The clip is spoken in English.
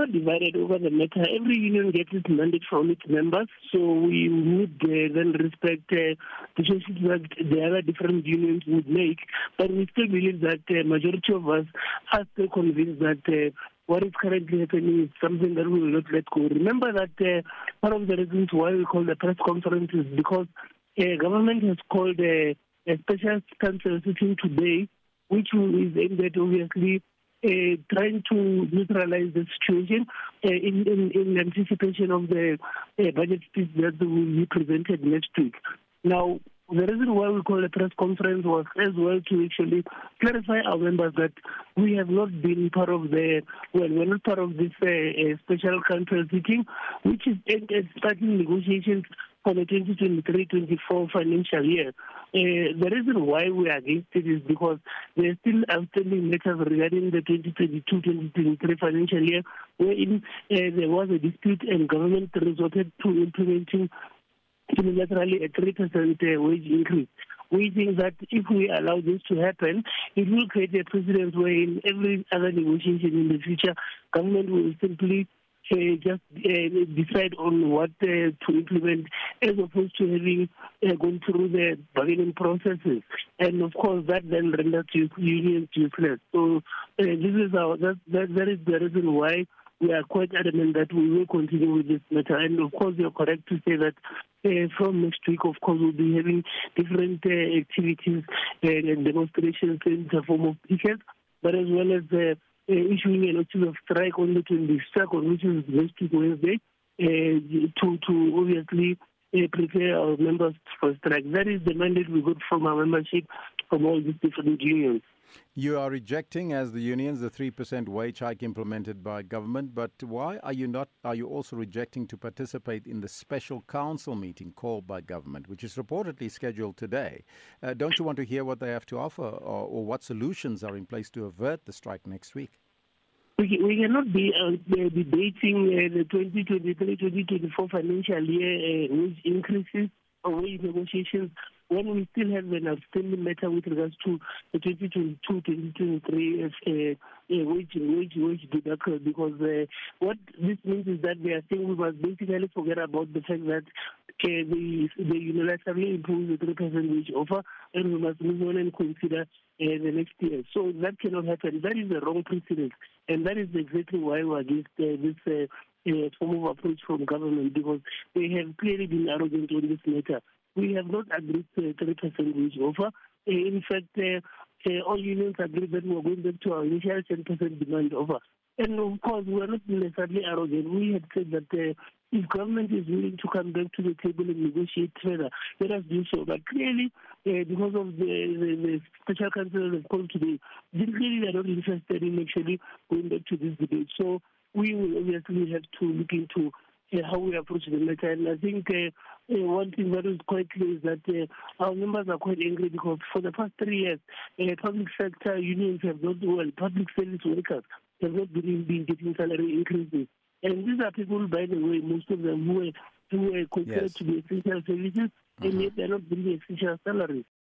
not divided over the matter. Every union gets its mandate from its members, so we would uh, then respect uh, the choices that the other different unions would make. But we still believe that the uh, majority of us are still convinced that uh, what is currently happening is something that we will not let go. Remember that uh, one of the reasons why we call the press conference is because uh, government has called a, special council sitting today, which is aimed at obviously trying to neutralize the situation uh, in, in, in, anticipation of the uh, budget speech that will be presented next week. Now, the reason why we call a press conference was as well to actually clarify our members that we have not been part of the, well, we're not part of this uh, special council sitting, which is starting negotiations for the 2023-24 financial year. Uh, the reason why we are against it is because there are still outstanding matters regarding the 2022-2023 financial year, wherein uh, there was a dispute and government resorted to implementing unilaterally a 3% uh, wage increase. We think that if we allow this to happen, it will create a precedent where in every other negotiation in the future, government will simply uh, just uh, decide on what uh, to implement as opposed to having uh, gone through the bargaining processes. And of course, that then renders unions useless. So uh, this is our, that, that, that is the reason why we are quite adamant that we will continue with this matter. And of course, you're correct to say that uh, from next week, of course, we'll be having different uh, activities and demonstrations in the form of pickets, but as well as uh, issuing a notice of strike on the 22nd, which is next week Wednesday, to, to obviously uh, prepare our members for strike. That is the mandate we got from our membership from all these different unions. You are rejecting, as the unions, the three percent wage hike implemented by government. But why are you not? Are you also rejecting to participate in the special council meeting called by government, which is reportedly scheduled today? Uh, don't you want to hear what they have to offer, or, or what solutions are in place to avert the strike next week? We, we cannot be uh, debating uh, the 2023-2024 financial year uh, wage increases or wage negotiations when we still have an outstanding matter with regards to the 2022-2023 uh, uh, wage wage wage deduction because uh, what this means is that we are saying we must basically forget about the fact that uh, the the unilaterally improve the three percent wage offer and we must move on and consider uh, the next year. So that cannot happen. That is the wrong precedent, and that is exactly why we're against uh, this. Uh, form of approach from government because they have clearly been arrogant on this matter we have not agreed to a 3% wage offer. Uh, in fact, uh, all unions agreed that we are going back to our initial 10% demand offer. And of course, we are not necessarily arrogant. We had said that uh, if government is willing to come back to the table and negotiate further, let us do so. But clearly, uh, because of the, the, the special council that called today, clearly are not interested in actually going back to this debate. So we will obviously have to look into uh, how we approach the matter. And I think uh, uh, one thing that is quite clear is that uh, our members are quite angry because for the past three years, uh, public sector unions have not, well, public service workers have not been, been getting salary increases. And these are people, by the way, most of them who were, who were considered yes. to be essential services, mm-hmm. and yet they're not getting essential salaries.